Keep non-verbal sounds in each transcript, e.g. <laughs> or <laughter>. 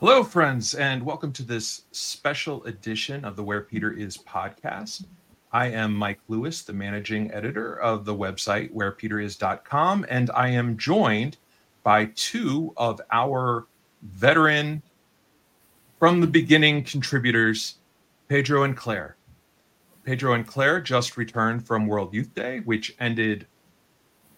Hello, friends, and welcome to this special edition of the Where Peter Is podcast. I am Mike Lewis, the managing editor of the website wherepeteris.com, and I am joined by two of our veteran from the beginning contributors, Pedro and Claire. Pedro and Claire just returned from World Youth Day, which ended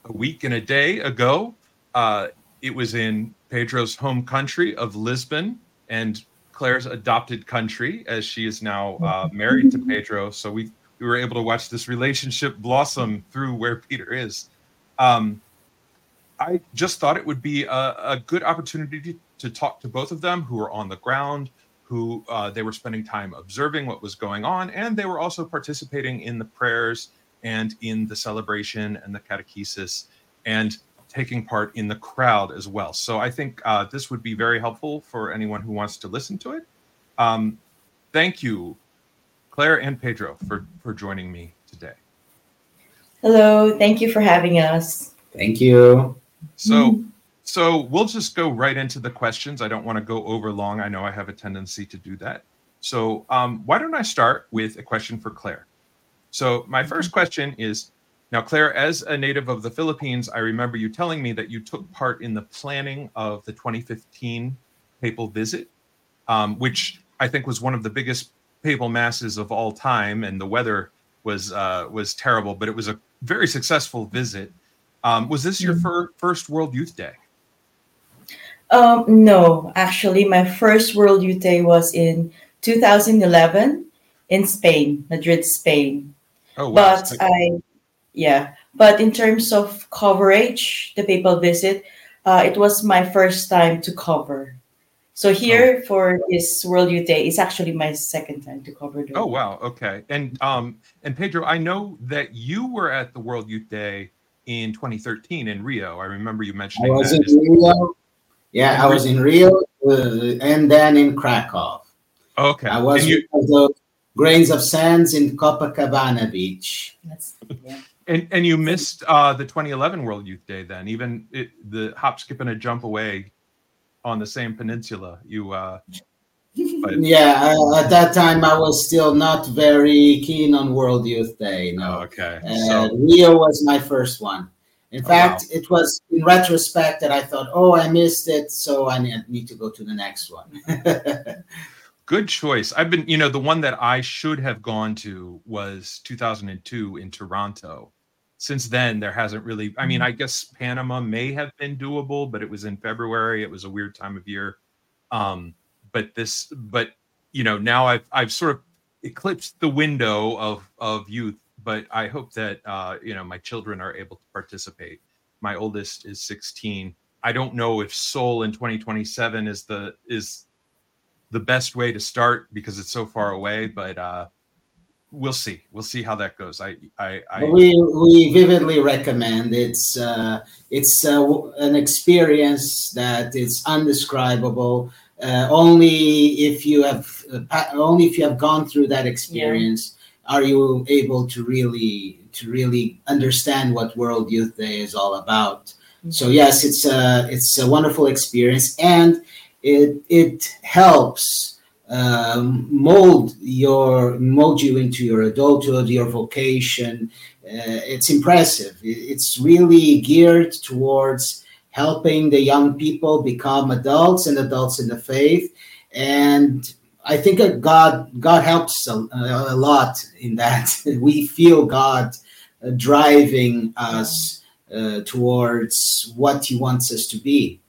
a week and a day ago. Uh, it was in Pedro's home country of Lisbon and Claire's adopted country, as she is now uh, married to Pedro. So we, we were able to watch this relationship blossom through where Peter is. Um, I just thought it would be a, a, good opportunity to, talk to both of them who are on the ground, who uh, they were spending time observing what was going on, and they were also participating in the prayers and in the celebration and the catechesis. And taking part in the crowd as well. So I think uh, this would be very helpful for anyone who wants to listen to it. Um, thank you, Claire and Pedro, for, for joining me today. Hello, thank you for having us. Thank you. So, so we'll just go right into the questions. I don't want to go over long. I know I have a tendency to do that. So, um, why don't I start with a question for Claire? So, my first question is now, Claire, as a native of the Philippines, I remember you telling me that you took part in the planning of the 2015 papal visit, um, which I think was one of the biggest papal masses of all time, and the weather was uh, was terrible, but it was a very successful visit. Um, was this your mm-hmm. fir- first World Youth Day? Um, no, actually, my first World Youth Day was in 2011 in Spain, Madrid, Spain. Oh, wow. But I yeah, but in terms of coverage, the papal visit, uh, it was my first time to cover. So here oh. for this World Youth Day, it's actually my second time to cover. The oh wow, okay. And um and Pedro, I know that you were at the World Youth Day in 2013 in Rio. I remember you mentioning. I was that. in Rio. Yeah, I was in Rio uh, and then in Krakow. Okay. I was you, the grains of sands in Copacabana Beach. That's yeah. And and you missed uh, the 2011 World Youth Day then, even it, the hop, skip, and a jump away on the same peninsula. You, uh, but... <laughs> yeah, at that time I was still not very keen on World Youth Day. No, oh, okay. Uh, so... Rio was my first one. In oh, fact, wow. it was in retrospect that I thought, oh, I missed it, so I need to go to the next one. <laughs> Good choice. I've been, you know, the one that I should have gone to was 2002 in Toronto since then there hasn't really i mean mm-hmm. i guess panama may have been doable but it was in february. It was a weird time of year. Um but this but you know now i've i've sort of eclipsed the window of of youth but i hope that uh you know my children are able to participate. My oldest is 16 i don't know if seoul in 2027 is the is the best way to start because it's so far away but uh we'll see. We'll see how that goes. I, I, I we we vividly recommend. It's uh, it's uh, an experience that is undescribable. Uh, only if you have uh, only if you have gone through that experience yeah. are you able to really to really understand what World Youth Day is all about. Mm-hmm. So yes, it's a it's a wonderful experience, and it it helps um, mold your mold you into your adulthood, your vocation. Uh, it's impressive. It's really geared towards helping the young people become adults and adults in the faith. And I think God God helps a, a lot in that. <laughs> we feel God driving us uh, towards what He wants us to be.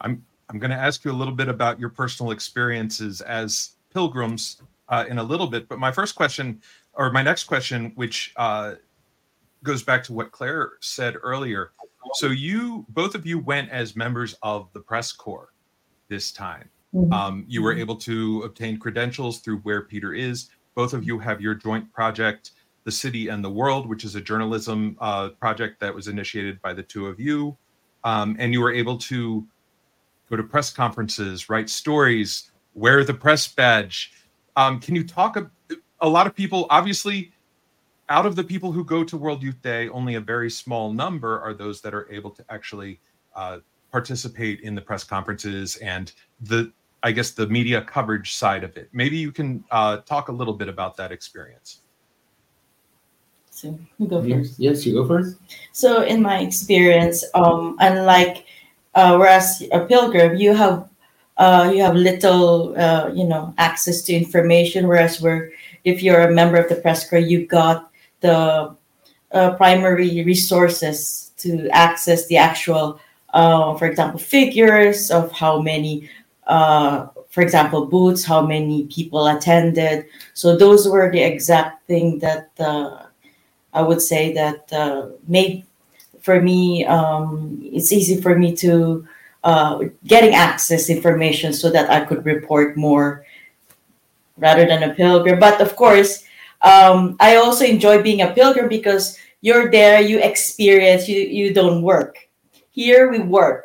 I'm I'm going to ask you a little bit about your personal experiences as pilgrims uh, in a little bit. But my first question, or my next question, which uh, goes back to what Claire said earlier. So you, both of you, went as members of the press corps this time. Mm-hmm. Um, you were able to obtain credentials through Where Peter Is. Both of you have your joint project, The City and the World, which is a journalism uh, project that was initiated by the two of you. Um, and you were able to go to press conferences, write stories, wear the press badge. Um, can you talk? A, a lot of people, obviously, out of the people who go to World Youth Day, only a very small number are those that are able to actually uh, participate in the press conferences and the I guess the media coverage side of it. Maybe you can uh, talk a little bit about that experience. So you go first. Yes, you go first. So in my experience, um, unlike uh, whereas a pilgrim, you have uh, you have little uh, you know access to information. Whereas where if you're a member of the press corps, you got the uh, primary resources to access the actual, uh, for example, figures of how many uh, for example, booths, how many people attended. So those were the exact thing that I would say that made for me. Um, it's easy for me to uh, getting access information so that I could report more rather than a pilgrim. But of course, um, I also enjoy being a pilgrim because you're there, you experience, you you don't work. Here we work,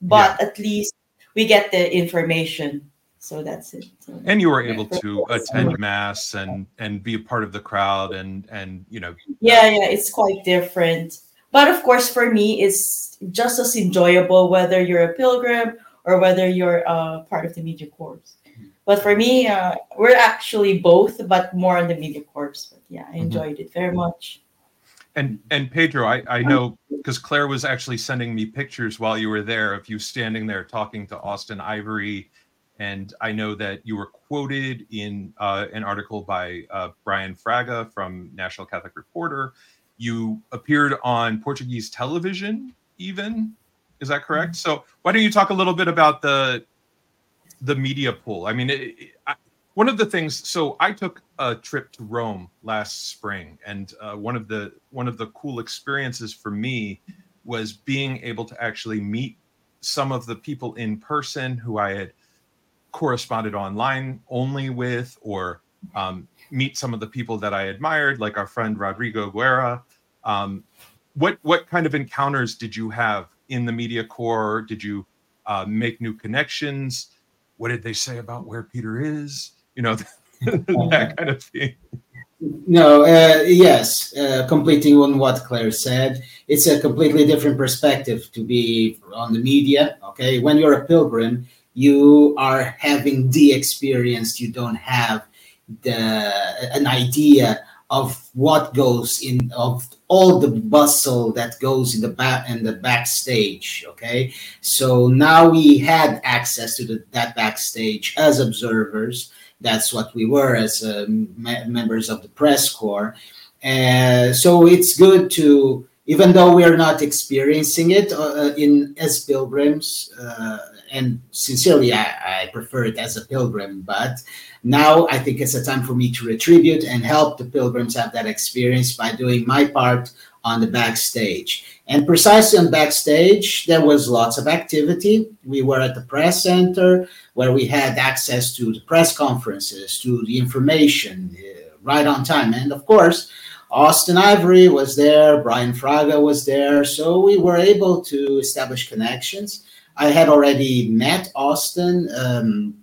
but yeah. at least we get the information so that's it so, and you were able to attend mass and and be a part of the crowd and and you know yeah yeah it's quite different but of course for me it's just as enjoyable whether you're a pilgrim or whether you're uh, part of the media corps but for me uh, we're actually both but more on the media corps but yeah i mm-hmm. enjoyed mm-hmm. it very much and and Pedro, I, I know because Claire was actually sending me pictures while you were there of you standing there talking to Austen Ivereigh, and I know that you were quoted in uh, an article by uh, Brian Fraga from National Catholic Reporter. You appeared on Portuguese television, even. Is that correct? Mm-hmm. So why don't you talk a little bit about the the media pool? I mean, it, it, I, one of the things. So I took a trip to Rome last spring, and uh, one of the one of the cool experiences for me was being able to actually meet some of the people in person who I had corresponded online only with, or um, meet some of the people that I admired, like our friend Rodrigo Guerra. Um, what what kind of encounters did you have in the media corps? Did you uh, make new connections? What did they say about where Peter is? You know, <laughs> that kind of thing. No, uh, yes, uh, completing on what Claire said, it's a completely different perspective to be on the media. Okay, when you're a pilgrim, you are having the experience. You don't have the an idea of what goes in of all the bustle that goes in the back and the backstage okay so now we had access to the, that backstage as observers that's what we were as uh, me- members of the press corps. Uh, so it's good to, even though we are not experiencing it uh, uh in as pilgrims, uh, and sincerely, I, I, prefer it as a pilgrim. But now I think it's a time for me to retribute and help the pilgrims have that experience by doing my part on the backstage. And precisely on backstage, there was lots of activity. We were at the press center where we had access to the press conferences, to the information uh, right on time. And of course, Austen Ivereigh was there, Brian Fraga was there. So we were able to establish connections. I had already met Austen. Um,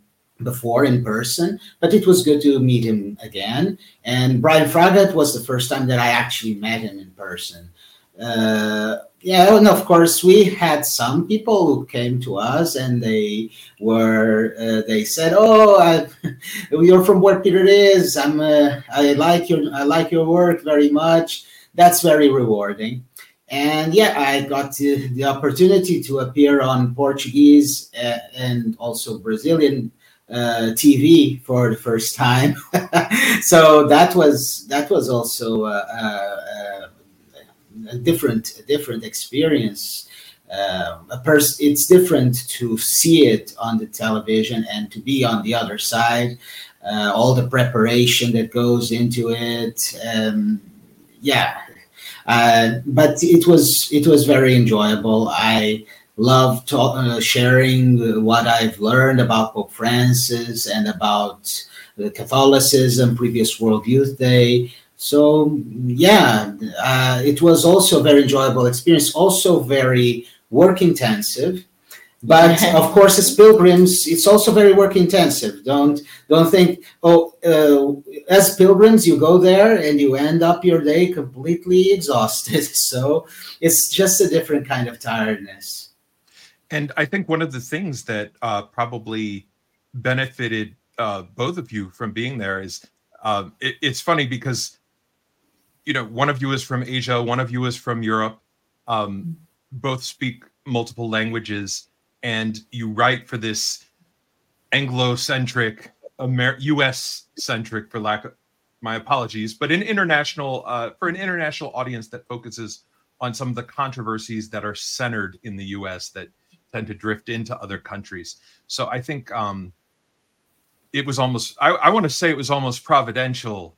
before in person, but it was good to meet him again. And Brian Fraga was the first time that I actually met him in person. Uh, yeah, and of course we had some people who came to us and they were uh, they said, "Oh, I, <laughs> you're from where Peter is. I'm uh, I like your I like your work very much." That's very rewarding. And yeah, I got to, the opportunity to appear on Portuguese uh, and also Brazilian uh, TV for the first time. <laughs> so that was that was also a, a, a different a different experience. Uh, a person, it's different to see it on the television and to be on the other side. Uh, all the preparation that goes into it. Um, yeah, uh, but it was it was very enjoyable. I love talk, uh, sharing what I've learned about Pope Francis and about Catholicism, previous World Youth Day. So yeah, uh, it was also a very enjoyable experience, also very work intensive. But <laughs> of course, as pilgrims, it's also very work intensive. Don't don't think oh, uh, as pilgrims you go there and you end up your day completely exhausted. <laughs> So it's just a different kind of tiredness. And I think one of the things that uh, probably benefited uh, both of you from being there is uh, it, it's funny because you know one of you is from Asia, one of you is from Europe. Um, both speak multiple languages, and you write for this Anglo-centric, Amer- U.S.-centric, for lack of my apologies, but an international uh, for an international audience that focuses on some of the controversies that are centered in the U.S. that tend to drift into other countries. So I think um, it was almost I, I want to say it was almost providential,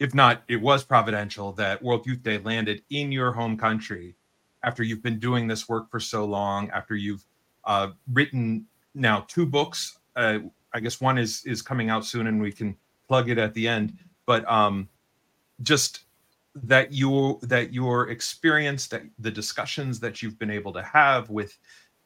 if not it was providential that World Youth Day landed in your home country after you've been doing this work for so long, after you've uh, written now two books. Uh, I guess one is is coming out soon, and we can plug it at the end. But um, just that your that your experience, that the discussions that you've been able to have with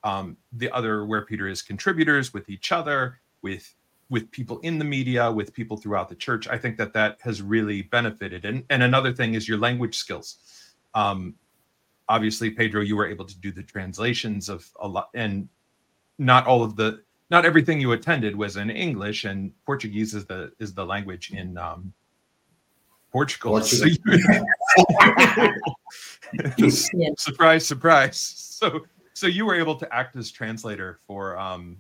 um, the other where Peter is contributors, with each other, with with people in the media, with people throughout the church. I think that that has really benefited. And and another thing is your language skills. Um, obviously, Pedro, you were able to do the translations of a lot, and not all of the not everything you attended was in English, and Portuguese is the is the language in um, Portugal. Portugal. <laughs> So you, surprise, surprise. So so you were able to act as translator for um,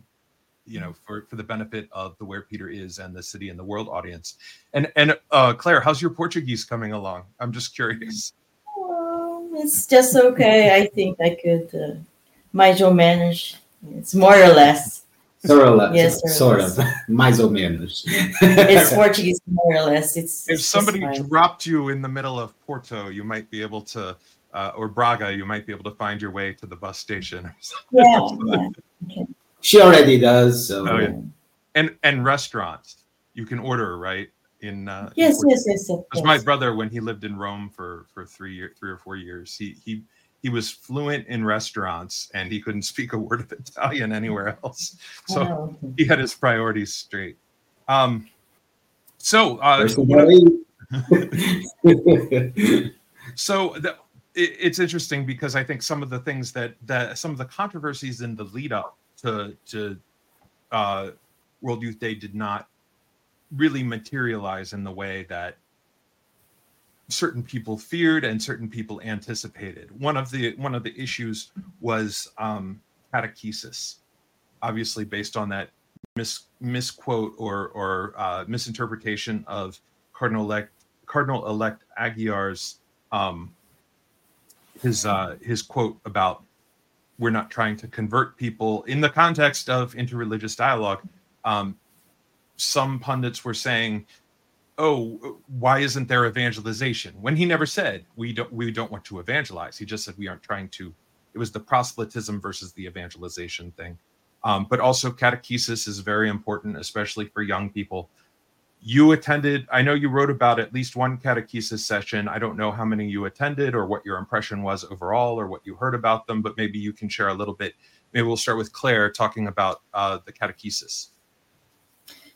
you know for for the benefit of the where peter is and the city and the world audience and and uh claire how's your portuguese coming along i'm just curious well, it's just okay i think i could uh, mais ou menos it's more or less Sort of, yes, sort of, <laughs> mais ou menos. it's Portuguese, more or less. It's if somebody dropped you in the middle of Porto, you might be able to, uh, or Braga, you might be able to find your way to the bus station. yeah, yeah. Okay. She already does. So. Oh, yeah. And and restaurants, you can order right in. Uh, yes, in yes, yes, yes. Because my brother, when he lived in Rome for for three year, three or four years, he he he was fluent in restaurants and he couldn't speak a word of Italian anywhere else. So oh. he had his priorities straight. Um, so, uh, <laughs> so the, it, it's interesting because I think some of the things that that some of the controversies in the lead up to to uh, World Youth Day did not really materialize in the way that certain people feared and certain people anticipated. One of the one of the issues was um, catechesis, obviously based on that mis misquote or or uh, misinterpretation of Cardinal elect Cardinal elect Aguiar's um, his uh, his quote about we're not trying to convert people in the context of interreligious dialogue. Um, some pundits were saying, "Oh, why isn't there evangelization?" When he never said we don't we don't want to evangelize. He just said we aren't trying to. It was the proselytism versus the evangelization thing. Um, but also catechesis is very important, especially for young people you attended i know you wrote about at least one catechesis session. I don't know how many you attended or what your impression was overall or what you heard about them but maybe you can share a little bit. Maybe we'll start with claire talking about uh, the catechesis.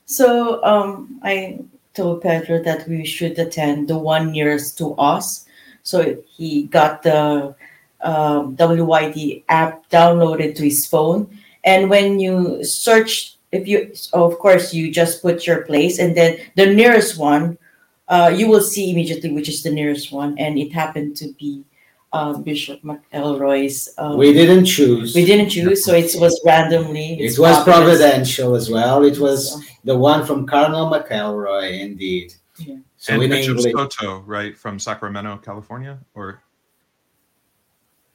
So um, i told pedro that we should attend the one nearest to us. So he got the um, wyd app downloaded to his phone. And when you search if you of course you just put your place and then the nearest one uh, you will see immediately which is the nearest one. And it happened to be uh, bishop mcelroy's um, we didn't choose. We didn't choose so it was randomly it was providential as well. It was so. the one from cardinal mcelroy indeed. Yeah. so and bishop English, soto right from sacramento california or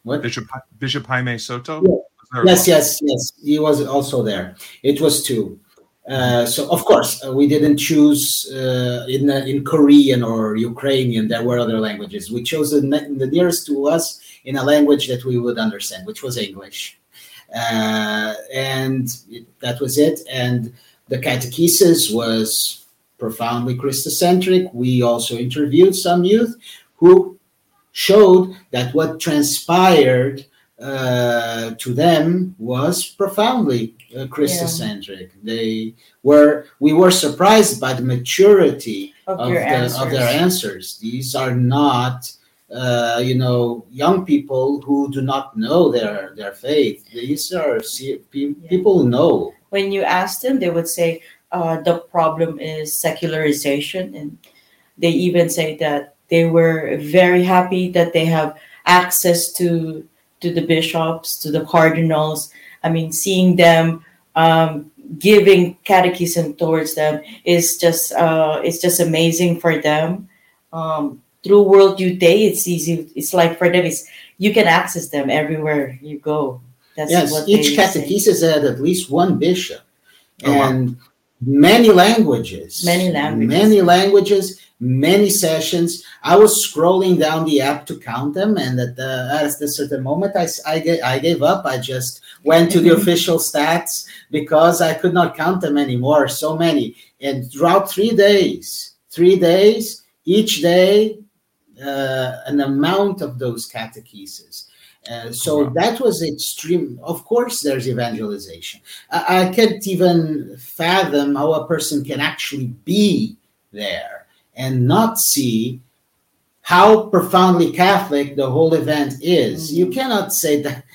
what? Bishop bishop jaime soto? Yeah yes, yes, yes. He was also there. It was two. Uh, so of course uh, we didn't choose uh, in uh, in Korean or Ukrainian. There were other languages. We chose the, the nearest to us in a language that we would understand, which was English, uh, and it, that was it. And the catechesis was profoundly Christocentric. We also interviewed some youth who showed that what transpired uh, to them was profoundly uh, Christocentric. Yeah. They were we were surprised by the maturity of, of, the, of their answers. These are not uh, you know, young people who do not know their their faith. These are people who know. When you ask them, they would say uh, the problem is secularization, and they even say that they were very happy that they have access to to the bishops, to the cardinals. I mean, seeing them um, giving catechism towards them is just uh, it's just amazing for them. Um, through World Youth Day, it's easy. It's like for them, it's you can access them everywhere you go. That's yes, each catechesis say. had at least one bishop, oh, and wow. many languages. Many languages. Many languages. Many sessions. I was scrolling down the app to count them, and at, the, at a certain moment, I, I, I gave up. I just went to the <laughs> official stats because I could not count them anymore. So many, and throughout three days, three days, each day uh, an amount of those catecheses. Uh, so wow. that was extreme. Of course, there's evangelization. I, I, can't even fathom how a person can actually be there and not see how profoundly Catholic the whole event is. Mm-hmm. You cannot say that. <laughs>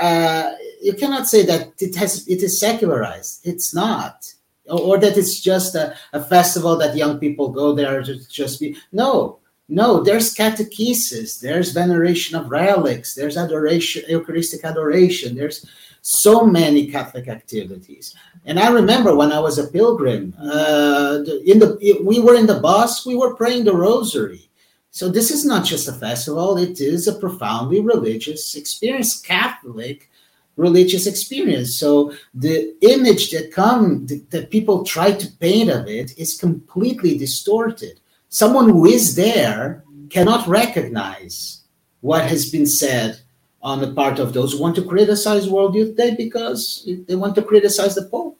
Uh, you cannot say that it has it is secularized. It's not, or, or that it's just a, a festival that young people go there to just be. No, no, there's catechesis, there's veneration of relics, there's adoration, Eucharistic adoration, there's so many Catholic activities. And I remember when I was a pilgrim, uh, in the we were in the bus, we were praying the Rosary. So this is not just a festival; it is a profoundly religious experience, Catholic religious experience. So the image that come that people try to paint of it is completely distorted someone who is there cannot recognize what has been said on the part of those who want to criticize World Youth Day because they want to criticize the Pope.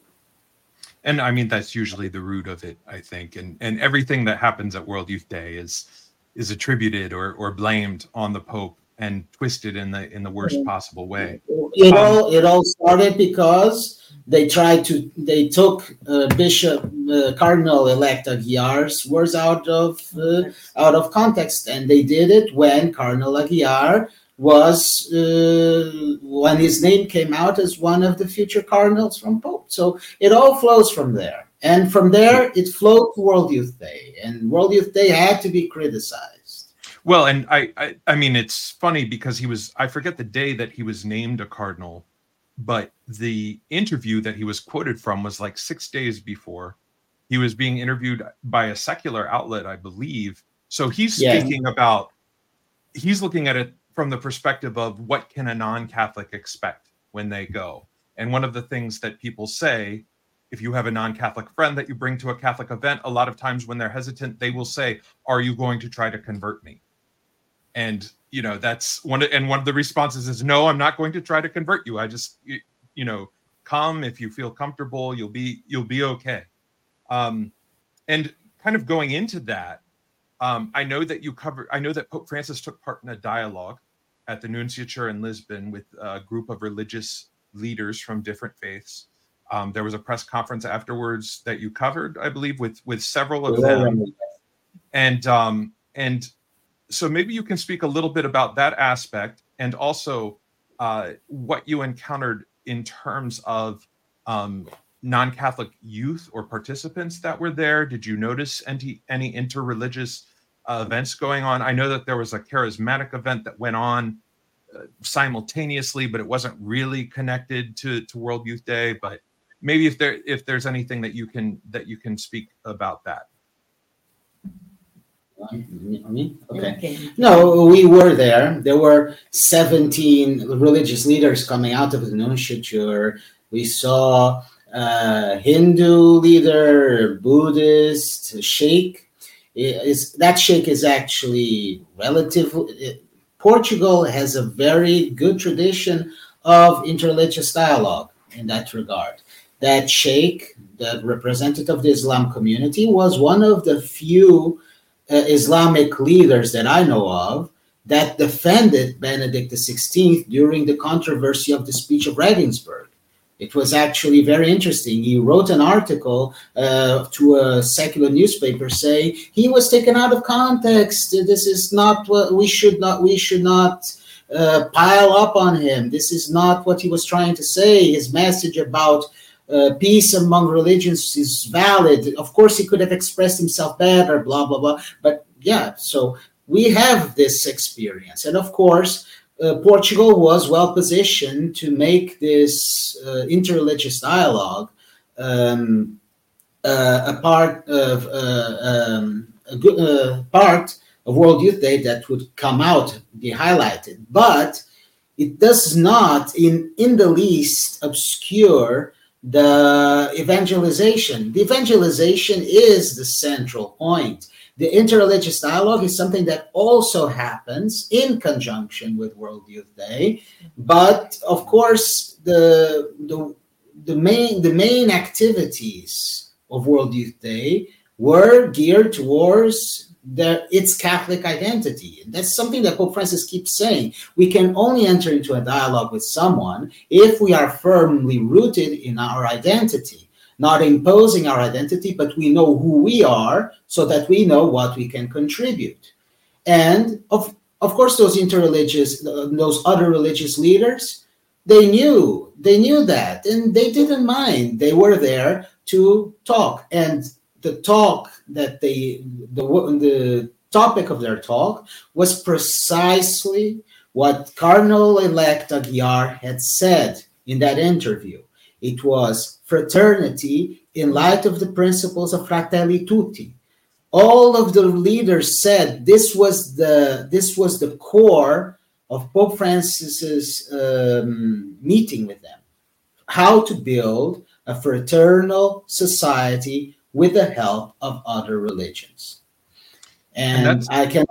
And I mean that's usually the root of it, I think. And and everything that happens at World Youth Day is is attributed or or blamed on the Pope and twisted in the in the worst possible way. It all it all started because they tried to they took uh, Bishop uh, Cardinal elect Aguiar's words out of uh, out of context, and they did it when Cardinal Aguiar was uh, when his name came out as one of the future cardinals from Pope. So it all flows from there, and from there it flowed to World Youth Day, and World Youth Day had to be criticized. Well, and I, I, I mean, it's funny because he was, I forget the day that he was named a cardinal, but the interview that he was quoted from was like six days before he was being interviewed by a secular outlet i believe so he's yeah. speaking about he's looking at it from the perspective of what can a non-catholic expect when they go. And one of the things that people say if you have a non-catholic friend that you bring to a catholic event a lot of times when they're hesitant they will say are you going to try to convert me? And you know that's one and one of the responses is no i'm not going to try to convert you. I just you, you know come. If you feel comfortable you'll be you'll be okay. Um and kind of going into that um i know that you covered i know that pope francis took part in a dialogue at the nunciature in lisbon with a group of religious leaders from different faiths. Um, there was a press conference afterwards that you covered i believe with with several of them. and um and so maybe you can speak a little bit about that aspect and also uh, what you encountered in terms of um, non-Catholic youth or participants that were there. Did you notice any any interreligious uh, events going on? I know that there was a charismatic event that went on uh, simultaneously, but it wasn't really connected to to World Youth Day. But maybe if there if there's anything that you can that you can speak about that. Me? Okay. okay. No, we were there. There were 17 religious leaders coming out of the nunciature. We saw a Hindu leader, Buddhist, sheikh. Is that sheikh is actually relative. Portugal has a very good tradition of interreligious dialogue in that regard. That sheikh, the representative of the Islam community, was one of the few uh, Islamic leaders that I know of that defended Benedict XVI during the controversy of the speech of Regensburg. It was actually very interesting. He wrote an article uh, to a secular newspaper saying he was taken out of context. This is not what we should not we should not uh, pile up on him. This is not what he was trying to say. His message about uh, peace among religions is valid. Of course, he could have expressed himself better, blah blah blah. But yeah, so we have this experience, and of course uh, Portugal was well positioned to make this uh, interreligious dialogue um, uh, a part of uh, um, a good uh, part of World Youth Day that would come out, be highlighted, but it does not, in in the least, obscure the evangelization. The evangelization is the central point the interreligious dialogue is something that also happens in conjunction with World Youth Day, but of course the the the main the main activities of World Youth Day were geared towards the, its Catholic identity. And that's something that Pope Francis keeps saying. We can only enter into a dialogue with someone if we are firmly rooted in our identity not imposing our identity, but we know who we are so that we know what we can contribute. And of, of course, those interreligious, those other religious leaders, they knew, they knew that, and they didn't mind. They were there to talk. And the talk that they, the, the topic of their talk was precisely what Cardinal elect Aguiar had said in that interview. It was fraternity in light of the principles of Fratelli Tutti. All of the leaders said this was the this was the core of Pope Francis's um, meeting with them, how to build a fraternal society with the help of other religions. And, and I can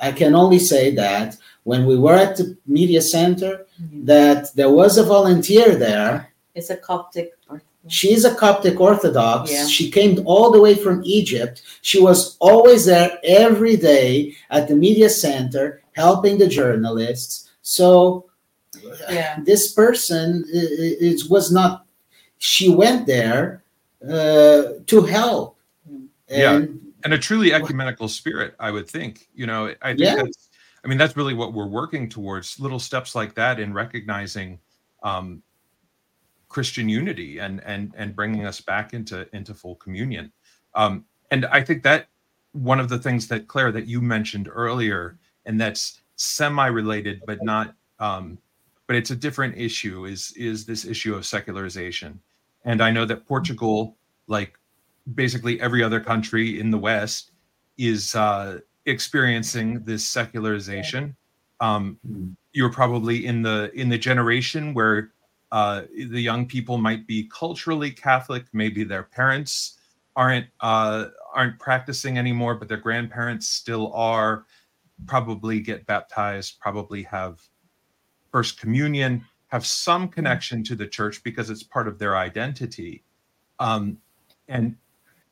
I can only say that when we were at the media center, mm-hmm. that there was a volunteer there it's a Coptic. She's a Coptic Orthodox. Yeah. She came all the way from Egypt. She was always there every day at the media center helping the journalists. So yeah. this person it, it was not she went there uh, to help. And, yeah. And a truly ecumenical spirit, I would think. You know, I think yeah. that's I mean, that's really what we're working towards. Little steps like that in recognizing um, Christian unity and and and bringing us back into into full communion. Um, and I think that one of the things that Claire that you mentioned earlier, and that's semi-related but not, um, but it's a different issue. Is is this issue of secularization? And I know that Portugal, like basically every other country in the West, is uh, experiencing this secularization. Um, you're probably in the in the generation where uh, the young people might be culturally Catholic. Maybe their parents aren't uh, aren't practicing anymore, but their grandparents still are. Probably get baptized. Probably have first communion. Have some connection to the church because it's part of their identity. Um, and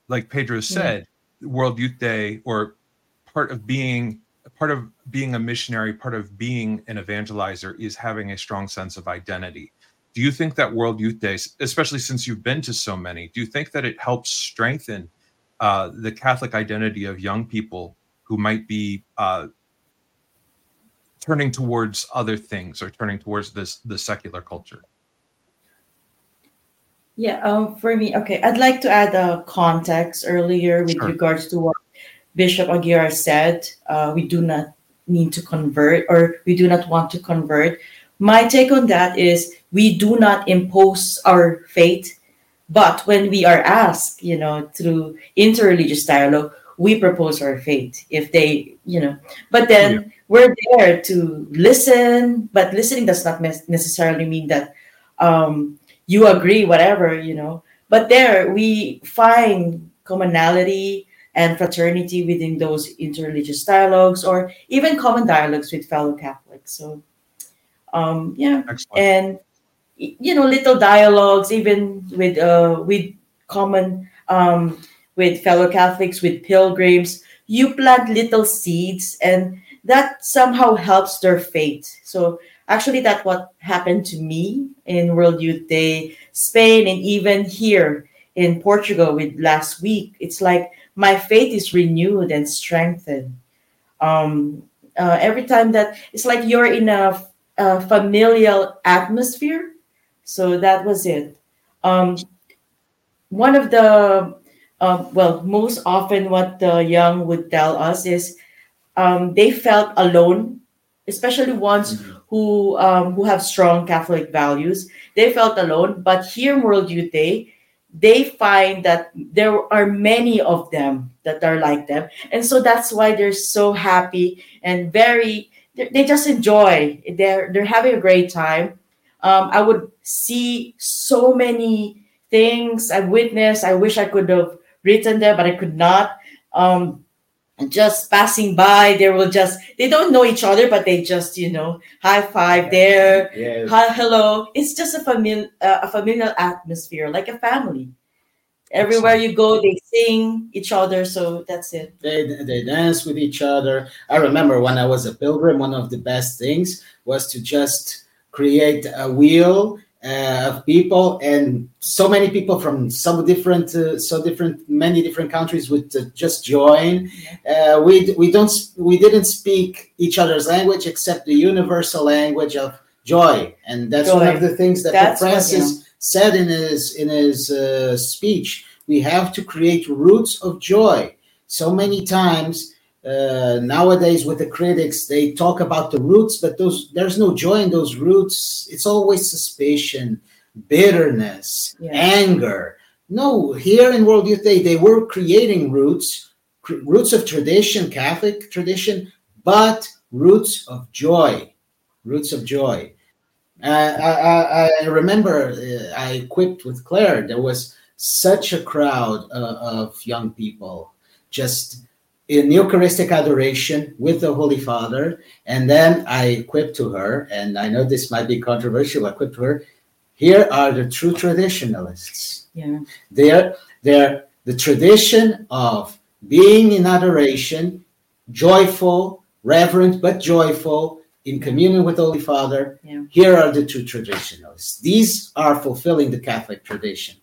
like Pedro said, yeah. World Youth Day or part of being part of being a missionary, part of being an evangelizer is having a strong sense of identity do you think that World Youth Days, especially since you've been to so many, do you think that it helps strengthen uh, the Catholic identity of young people who might be uh, turning towards other things or turning towards this the secular culture? Yeah, um, for me, okay, I'd like to add a context earlier with sure. regards to what Bishop Aguiar said. Uh, we do not need to convert, or we do not want to convert my take on that is we do not impose our faith, but when we are asked, you know, through interreligious dialogue, we propose our faith. If they, you know, but then yeah. we're there to listen, but listening does not necessarily mean that um, you agree, whatever, you know. But there we find commonality and fraternity within those interreligious dialogues or even common dialogues with fellow Catholics. So um, yeah, Excellent. and you know, little dialogues, even with uh, with common um, with fellow Catholics, with pilgrims. You plant little seeds, and that somehow helps their faith. So Actually, that what happened to me in World Youth Day, Spain, and even here in Portugal with last week. It's like my faith is renewed and strengthened. Um, uh, every time that it's like you're in a, a familial atmosphere. So that was it. Um, one of the uh, well, most often what the young would tell us is um, they felt alone, especially ones mm-hmm. who um, who have strong Catholic values. They felt alone, but here in World Youth Day, they find that there are many of them that are like them, and so that's why they're so happy and very. They just enjoy. They're they're having a great time. Um, I would see so many things I witnessed. I wish I could have written there, but I could not. Um, just passing by, they will just they don't know each other, but they just you know high five there, yes. hi, hello. It's just a familiar uh, a familiar atmosphere, like a family. Everywhere you go, they sing each other, so that's it. They they dance with each other. I remember when I was a pilgrim, one of the best things was to just create a wheel uh, of people and so many people from so different uh, so different many different countries would uh, just join uh, we we don't we didn't speak each other's language except the universal language of joy and that's joy. one of the things that that's francis what, yeah. Said in his in his uh, speech we have to create roots of joy. So many times uh, nowadays with the critics they talk about the roots but those there's no joy in those roots. It's always suspicion bitterness yeah. anger. No here in world youth day they were creating roots cr- roots of tradition catholic tradition but roots of joy roots of joy uh, I, I, remember uh, i equipped with claire there was such a crowd uh, of young people just in Eucharistic adoration with the Holy Father. And then I equipped to her, and I know this might be controversial, I equipped to her, here are the true traditionalists. Yeah. They're, they're the tradition of being in adoration, joyful, reverent, but joyful, in communion with Holy Father. Yeah. Here are the two traditionalists. These are fulfilling the Catholic tradition.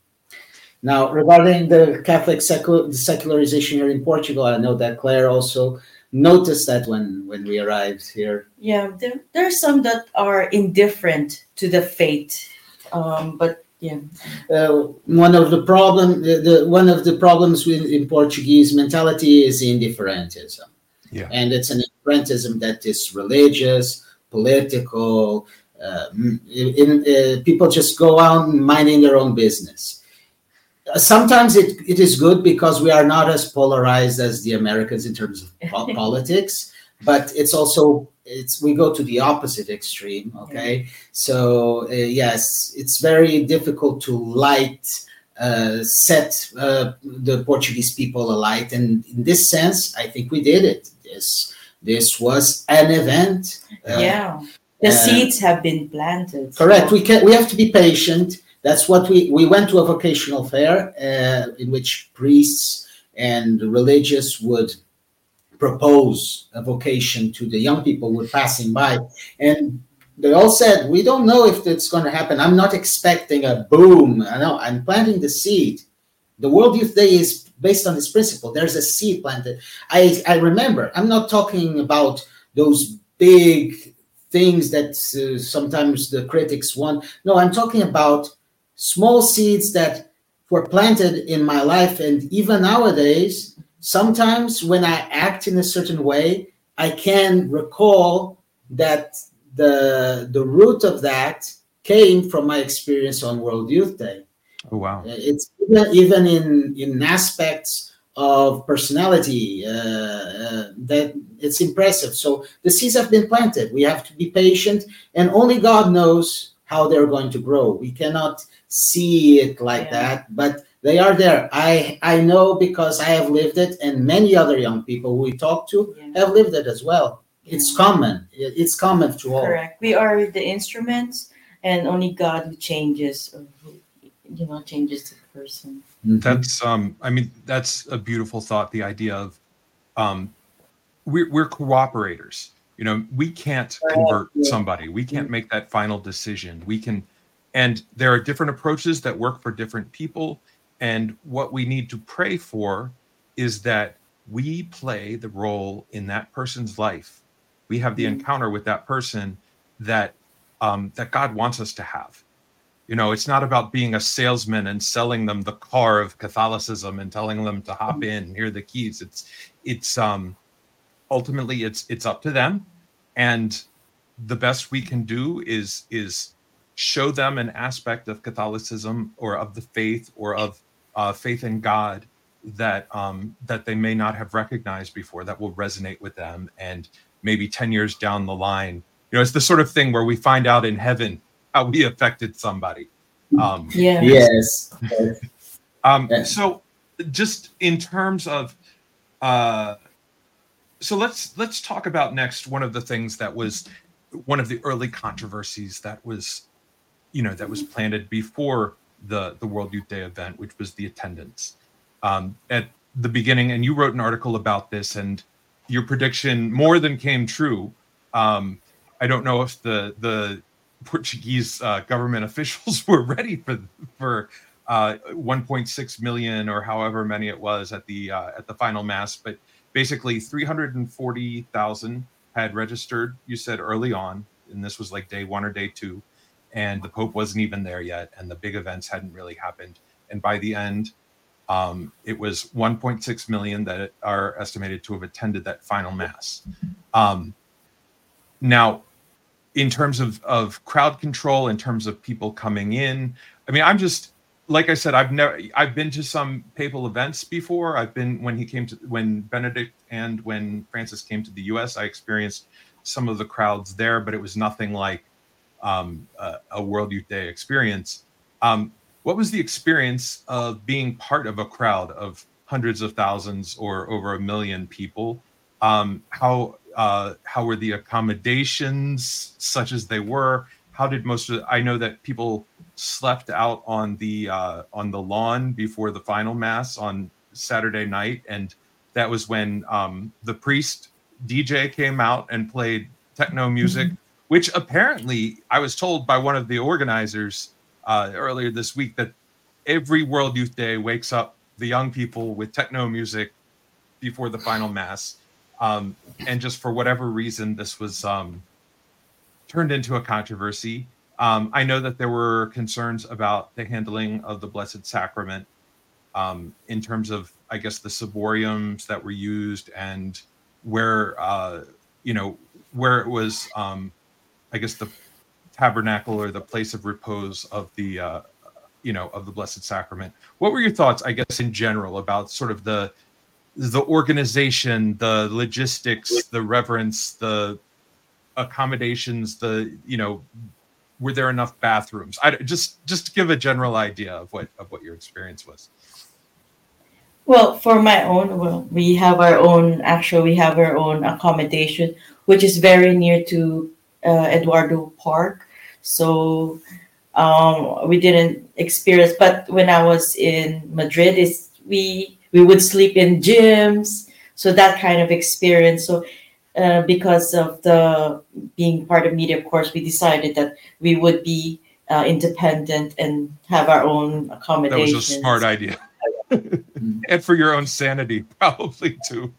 Now, regarding the Catholic secular, secularization here in Portugal, I know that Claire also noticed that when when we arrived here. Yeah, there, there are some that are indifferent to the faith, um, but yeah. Uh, one of the problem, the, the, one of the problems with in Portuguese mentality is indifferentism. Yeah, and it's an indifferentism that is religious, political. Uh, in, in uh, people just go out minding their own business sometimes it, it is good because we are not as polarized as the Americans in terms of <laughs> politics, but it's also it's we go to the opposite extreme. Okay, yeah. so uh, yes, it's very difficult to light uh, set uh, the Portuguese people alight, and in this sense, I think we did it. This this was an event. Uh, yeah, the seeds have been planted. Correct. So. We can we have to be patient that's what we we went to a vocational fair uh, in which priests and religious would propose a vocation to the young people who were passing by and they all said we don't know if it's going to happen i'm not expecting a boom i know i'm planting the seed the world youth day is based on this principle there's a seed planted i i remember i'm not talking about those big things that uh, sometimes the critics want no i'm talking about small seeds that were planted in my life. And even nowadays, sometimes when I act in a certain way, I can recall that the the root of that came from my experience on World Youth Day. Oh wow! It's even, even in in aspects of personality uh, uh, that it's impressive. So the seeds have been planted. We have to be patient, and only God knows how they're going to grow. We cannot see it like yeah. that, but they are there. I I know because I have lived it, and many other young people we talk to yeah. have lived it as well. It's common. It's common to all. Correct. We are the instruments, and only God who changes, you know, changes the person. Mm-hmm. That's um. I mean, that's a beautiful thought. The idea of um, we're we're cooperators. You know, we can't convert somebody. We can't make that final decision. We can, and there are different approaches that work for different people. And what we need to pray for is that we play the role in that person's life. We have the mm-hmm. encounter with that person that um, that God wants us to have. You know, it's not about being a salesman and selling them the car of Catholicism and telling them to hop in, here are the keys. It's it's um ultimately it's it's up to them. And the best we can do is is show them an aspect of Catholicism or of the faith or of uh, faith in God that um, that they may not have recognized before that will resonate with them and maybe 10 years down the line you know it's the sort of thing where we find out in heaven how we affected somebody um yeah. yes um so just in terms of uh so let's let's talk about next one of the things that was one of the early controversies that was you know that was planted before the the world youth day event which was the attendance um, at the beginning, and you wrote an article about this, and your prediction more than came true. Um, I don't know if the the Portuguese uh, government <laughs> officials were ready for for uh, 1.6 million or however many it was at the uh, at the final mass, but basically 340,000 had registered. You said early on, and this was like day one or day two, and the Pope wasn't even there yet, and the big events hadn't really happened. And by the end, um, it was 1.6 million that are estimated to have attended that final mass. Um, now, in terms of, of crowd control, in terms of people coming in, I mean, I'm just like I said, I've never I've been to some papal events before. I've been when he came to when Benedict and when Francis came to the U.S. I experienced some of the crowds there, but it was nothing like um, a, a World Youth Day experience. Um, what was the experience of being part of a crowd of hundreds of thousands or over a million people? Um, how uh, how were the accommodations, such as they were? How did most of? I know that people slept out on the uh, on the lawn before the final mass on Saturday night, and that was when um, the priest DJ came out and played techno music, mm-hmm. which apparently I was told by one of the organizers uh, earlier this week that every World Youth Day wakes up the young people with techno music before the final mass. Um, and just for whatever reason, this was um, turned into a controversy. Um, I know that there were concerns about the handling of the Blessed Sacrament um, in terms of, I guess, the ciboriums that were used and where, uh, you know, where it was, um, I guess, the tabernacle or the place of repose of the uh, you know of the blessed sacrament what were your thoughts i guess in general about sort of the the organization the logistics the reverence the accommodations the you know were there enough bathrooms i just just give a general idea of what of what your experience was well for my own well we have our own actually we have our own accommodation which is very near to uh, eduardo park so um, we didn't experience. But when I was in Madrid, is we we would sleep in gyms. So that kind of experience. So uh, because of the being part of media, of course, we decided that we would be uh, independent and have our own accommodations. That was a smart idea, <laughs> and for your own sanity, <laughs> probably too.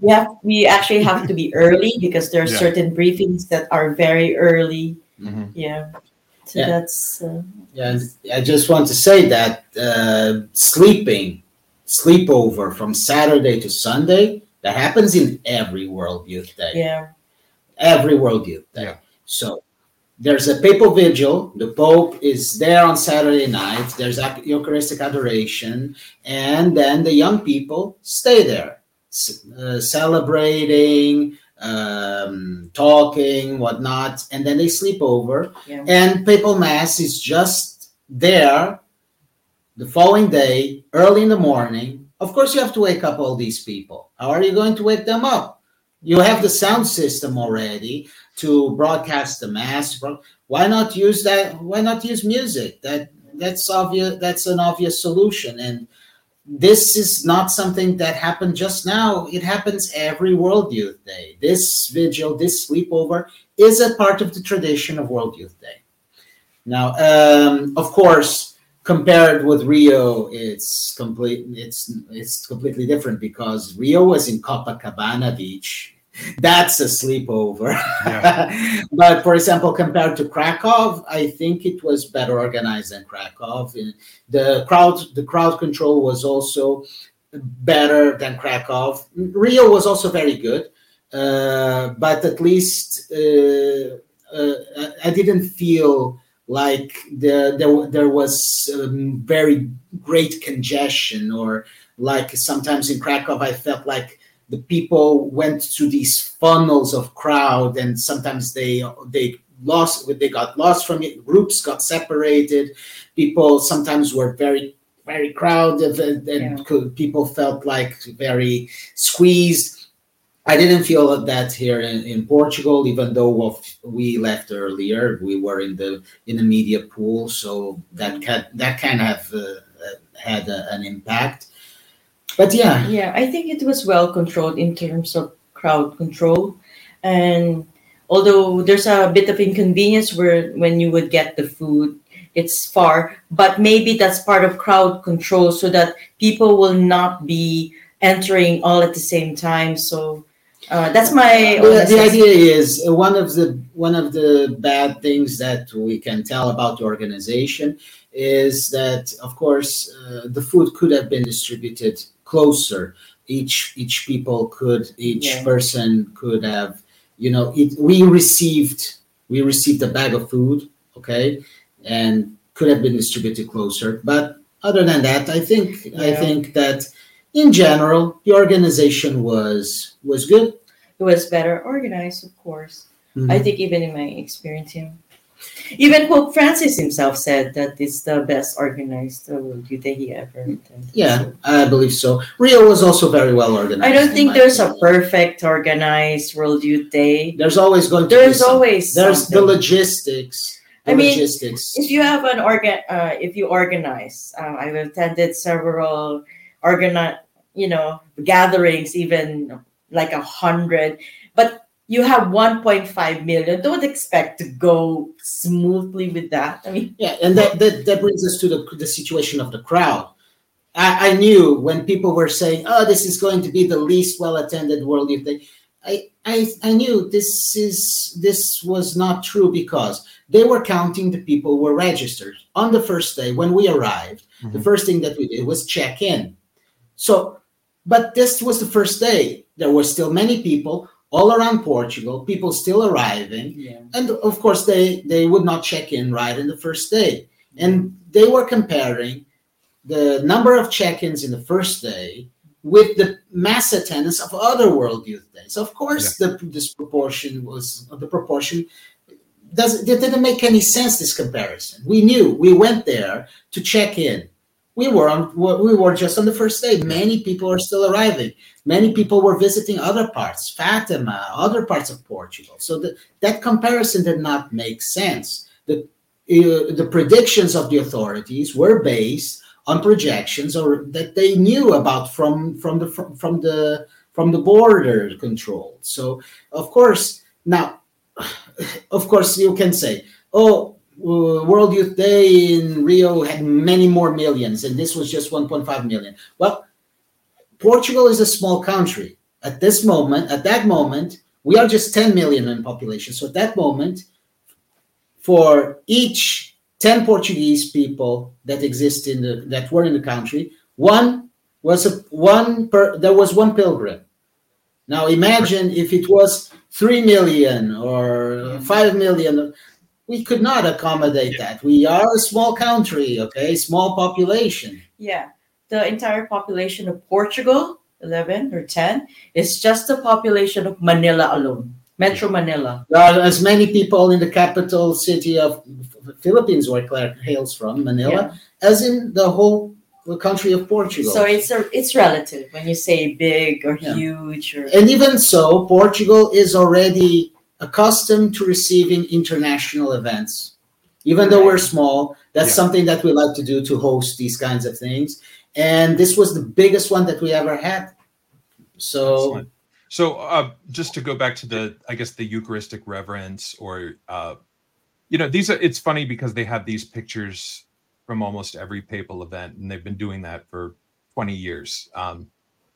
Yeah, we actually have to be early because there are yeah. certain briefings that are very early Mm-hmm. Yeah. So yeah. that's. Uh, yeah, I just want to say that uh, sleeping, sleepover from Saturday to Sunday, that happens in every World Youth Day. Yeah. Every World Youth Day. Yeah. So there's a papal vigil. The Pope is there on Saturday night. There's Eucharistic adoration, and then the young people stay there, uh, celebrating, um, talking, whatnot, and then they sleep over. Yeah. And papal mass is just there the following day, early in the morning. Of course, you have to wake up all these people. How are you going to wake them up? You have the sound system already to broadcast the mass. Why not use that? Why not use music? That that's obvious. That's an obvious solution. And this is not something that happened just now. It happens every World Youth Day. This vigil, this sleepover is a part of the tradition of World Youth Day. Now, um, of course, compared with Rio, it's complete. It's it's completely different because Rio was in Copacabana Beach. <laughs> That's a sleepover. Yeah. <laughs> but for example, compared to Krakow, I think it was better organized than Krakow. The crowd, the crowd control was also better than Krakow. Rio was also very good, uh, but at least uh, uh, I didn't feel like the, there, there was um, very great congestion or like sometimes in krakow i felt like the people went to these funnels of crowd and sometimes they they lost they got lost from it groups got separated people sometimes were very very crowded and, and yeah. people felt like very squeezed I didn't feel that here in, in Portugal, even though we left earlier. We were in the in the media pool, so that can, that kind of uh, had a, an impact. But yeah, yeah, I think it was well controlled in terms of crowd control, and although there's a bit of inconvenience where when you would get the food, it's far, but maybe that's part of crowd control so that people will not be entering all at the same time. So uh, that's my. The, the idea is uh, one of the one of the bad things that we can tell about the organization is that, of course, uh, the food could have been distributed closer. Each each people could each yeah. person could have, you know, it. We received we received a bag of food, okay, and could have been distributed closer. But other than that, I think yeah. I think that in general, the organization was was good. It was better organized, of course. Mm-hmm. I think even in my experience, yeah. Even Pope Francis himself said that it's the best organized World Youth Day he ever attended. Yeah, I believe so. Rio was also very well organized. I don't think there's opinion. a perfect organized World Youth Day. There's always going to there's always there's something. the logistics. The I mean, logistics. if you have an organ, uh, if you organize, uh, I've attended several organize you know gatherings even like a hundred but you have 1.5 million don't expect to go smoothly with that i mean yeah and that that, that brings us to the, the situation of the crowd I, I knew when people were saying oh this is going to be the least well attended world youth day I, I I knew this is this was not true because they were counting the people who were registered on the first day when we arrived. Mm-hmm. The first thing that we did was check in. So but this was the first day. There were still many people all around Portugal, people still arriving. Yeah. And of course, they, they would not check in right in the first day. And they were comparing the number of check ins in the first day with the mass attendance of other World Youth Days. Of course, yeah. the disproportion was the proportion does it didn't make any sense. This comparison, we knew we went there to check in we were on we were just on the first day. Many people are still arriving. Many people were visiting other parts fatima other parts of portugal. So the, that comparison did not make sense. The uh, the predictions of the authorities were based on projections or that they knew about from from the from, from the from the border control. So of course now <sighs> of course you can say oh Uh, World Youth Day in Rio had many more millions, and this was just 1.5 million. Well, Portugal is a small country. At this moment, at that moment, we are just 10 million in population. So at that moment, for each 10 Portuguese people that exist in the that were in the country, one was a one per there was one pilgrim. Now imagine if it was 3 million or 5 million we could not accommodate yeah. that. We are a small country, okay, small population. Yeah, the entire population of Portugal, eleven or ten, is just the population of Manila alone, Metro Manila. There are as many people in the capital city of Philippines, where Claire hails from, Manila, yeah. as in the whole country of Portugal. So it's a, it's relative when you say big or yeah. huge, or and even so, Portugal is already accustomed to receiving international events. Even though we're small, that's yeah. something that we like to do to host these kinds of things. and this was the biggest one that we ever had. So. Excellent. So, uh, just to go back to the, I guess the Eucharistic reverence, or uh, you know, these are. It's funny because they have these pictures from almost every papal event, and they've been doing that for 20 years. Um,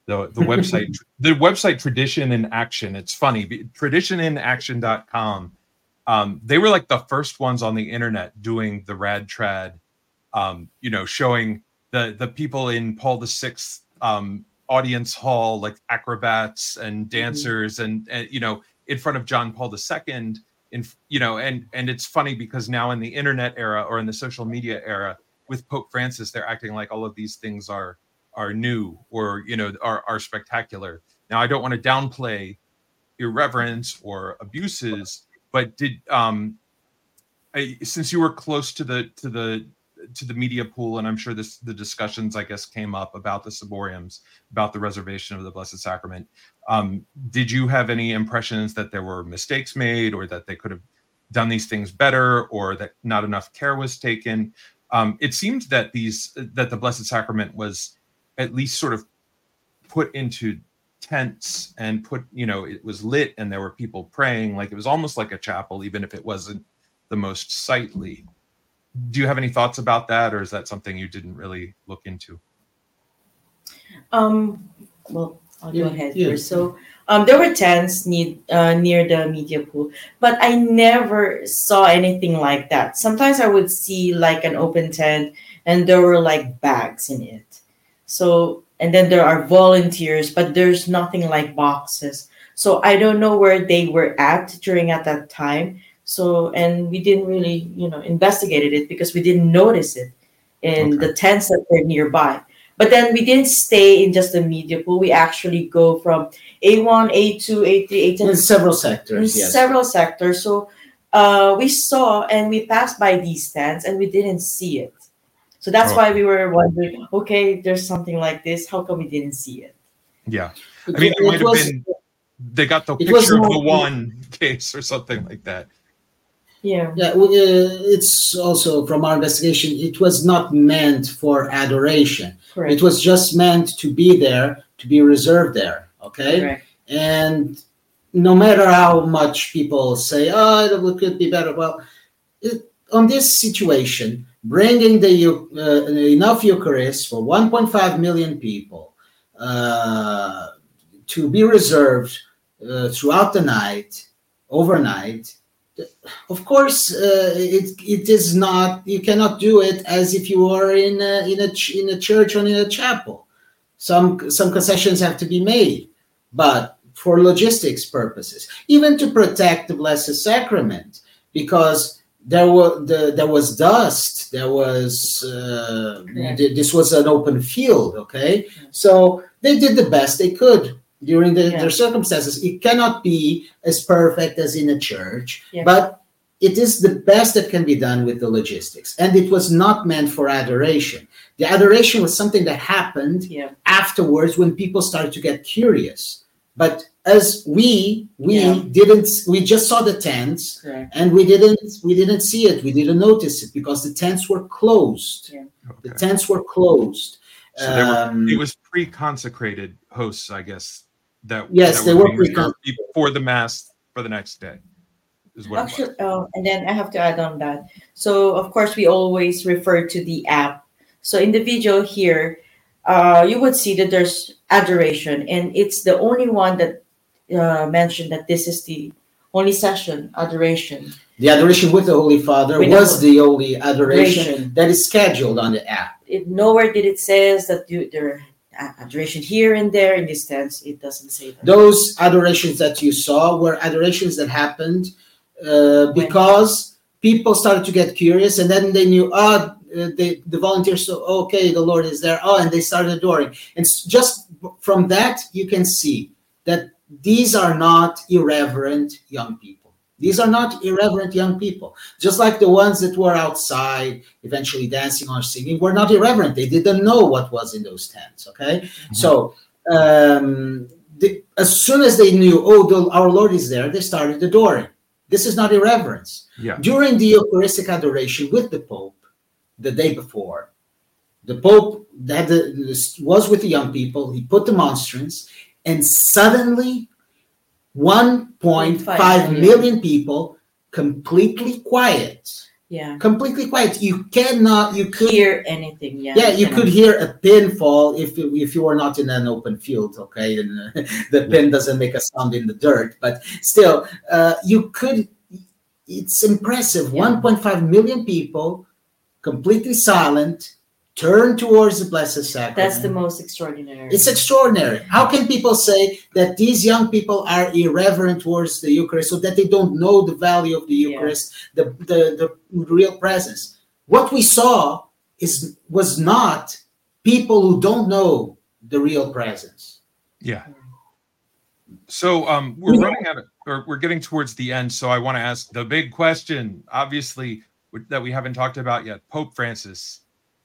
the the website <laughs> the website Tradition in Action. It's funny, traditioninaction.com. Um, they were like the first ones on the internet doing the rad trad, um, you know, showing the the people in Paul the Sixth um, audience hall like acrobats and mm-hmm. dancers mm-hmm. and, and you know in front of John Paul II in you know and and it's funny because now in the internet era or in the social media era with Pope Francis they're acting like all of these things are are new or you know are are spectacular. Now I don't want to downplay irreverence or abuses, but did um I, since you were close to the to the to the media pool, and I'm sure this the discussions I guess came up about the ciboriums, about the reservation of the Blessed Sacrament. Um, did you have any impressions that there were mistakes made, or that they could have done these things better, or that not enough care was taken? Um, it seemed that these that the Blessed Sacrament was at least sort of put into tents and put you know it was lit and there were people praying. Like it was almost like a chapel even if it wasn't the most sightly. Do you have any thoughts about that or is that something you didn't really look into? Um well i'll yeah, go ahead yeah. first. So um, there were tents need, uh, near the media pool but i never saw anything like that. Sometimes i would see like an open tent and there were like bags in it so and then there are volunteers but there's nothing like boxes so i don't know where they were at during at that time so, and we didn't really, you know, investigated it because we didn't notice it in okay. the tents that were nearby. But then we didn't stay in just the media pool. We actually go from A1, A2, A3, A10. In several sectors, in yes. Several sectors. So uh, we saw and we passed by these tents and we didn't see it. So that's oh. why we were wondering, okay, there's something like this. How come we didn't see it? Yeah. I mean, it, it might have been, they got the picture of the one <laughs> case or something like that. Yeah. Yeah. Uh, it's also from our investigation, it was not meant for adoration. Correct. It was just meant to be there, to be reserved there. Okay. Correct. And no matter how much people say, oh, it could be better. Well, it, on this situation, bringing the uh, enough Eucharist for 1.5 million people uh, to be reserved uh, throughout the night, overnight, of course uh, it it is not you cannot do it as if you are in a, in a in a church or in a chapel. Some some concessions have to be made but for logistics purposes even to protect the blessed sacrament because there was the, there was dust there was uh, yeah. this was an open field okay so they did the best they could during the, yeah. their circumstances. It cannot be as perfect as in a church, yeah. but it is the best that can be done with the logistics. And it was not meant for adoration. The adoration was something that happened yeah. afterwards when people started to get curious. But as we we yeah. didn't we just saw the tents right. and we didn't we didn't see it we didn't notice it because the tents were closed yeah. okay. the tents were closed so um, were, it was pre-consecrated hosts i guess that yes that they were pre- before the mass for the next day is what actually oh, and then i have to add on that so of course we always refer to the app so in the video here uh, you would see that there's adoration and it's the only one that uh, mentioned that this is the only session adoration. The adoration with the holy father with was the, the only adoration, adoration, that is scheduled on the app. It, nowhere did it says that you, there adoration here and there in this tense it doesn't say that. Those adorations that you saw were adorations that happened uh, because people started to get curious and then they knew oh they, the volunteers so okay the lord is there. Oh and they started adoring. And just from that you can see that these are not irreverent young people these are not irreverent young people. Just like the ones that were outside, eventually dancing or singing, were not irreverent. They didn't know what was in those tents. Okay, mm-hmm. so um, the, as soon as they knew, oh, the, our Lord is there, they started adoring. This is not irreverence. Yeah. During the Eucharistic adoration with the Pope, the day before, The Pope that was with the young people. He put the monstrance, and suddenly 1.5 million. people completely quiet. Yeah. Completely quiet. You cannot you could hear anything. Yeah. Yeah, you could hear a pin fall if if you are not in an open field, okay? And uh, <laughs> the pin doesn't make a sound in the dirt, but still uh, you could it's impressive. Yeah. 1.5 million people completely silent turn towards the Blessed Sacrament. That's the most extraordinary. It's extraordinary. How can people say that these young people are irreverent towards the Eucharist so that they don't know the value of the Eucharist, yeah. the, the, the real presence? What we saw is was not people who don't know the real presence. Yeah. So um, we're running out of, or we're getting towards the end. So I want to ask the big question, obviously, that we haven't talked about yet. Pope Francis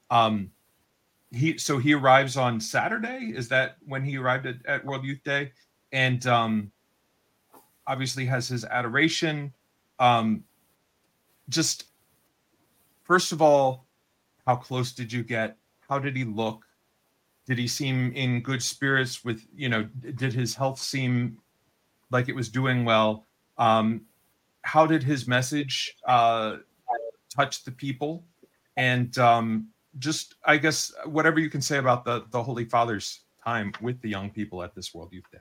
um, he so he arrives on Saturday. Is that when he arrived at, at World Youth Day? And um, obviously has his adoration. Um, just first of all, how close did you get? How did he look? Did he seem in good spirits? With you know, did his health seem like it was doing well? Um, how did his message uh, touch the people? And um, just I guess whatever you can say about the the Holy Father's time with the young people at this World Youth Day.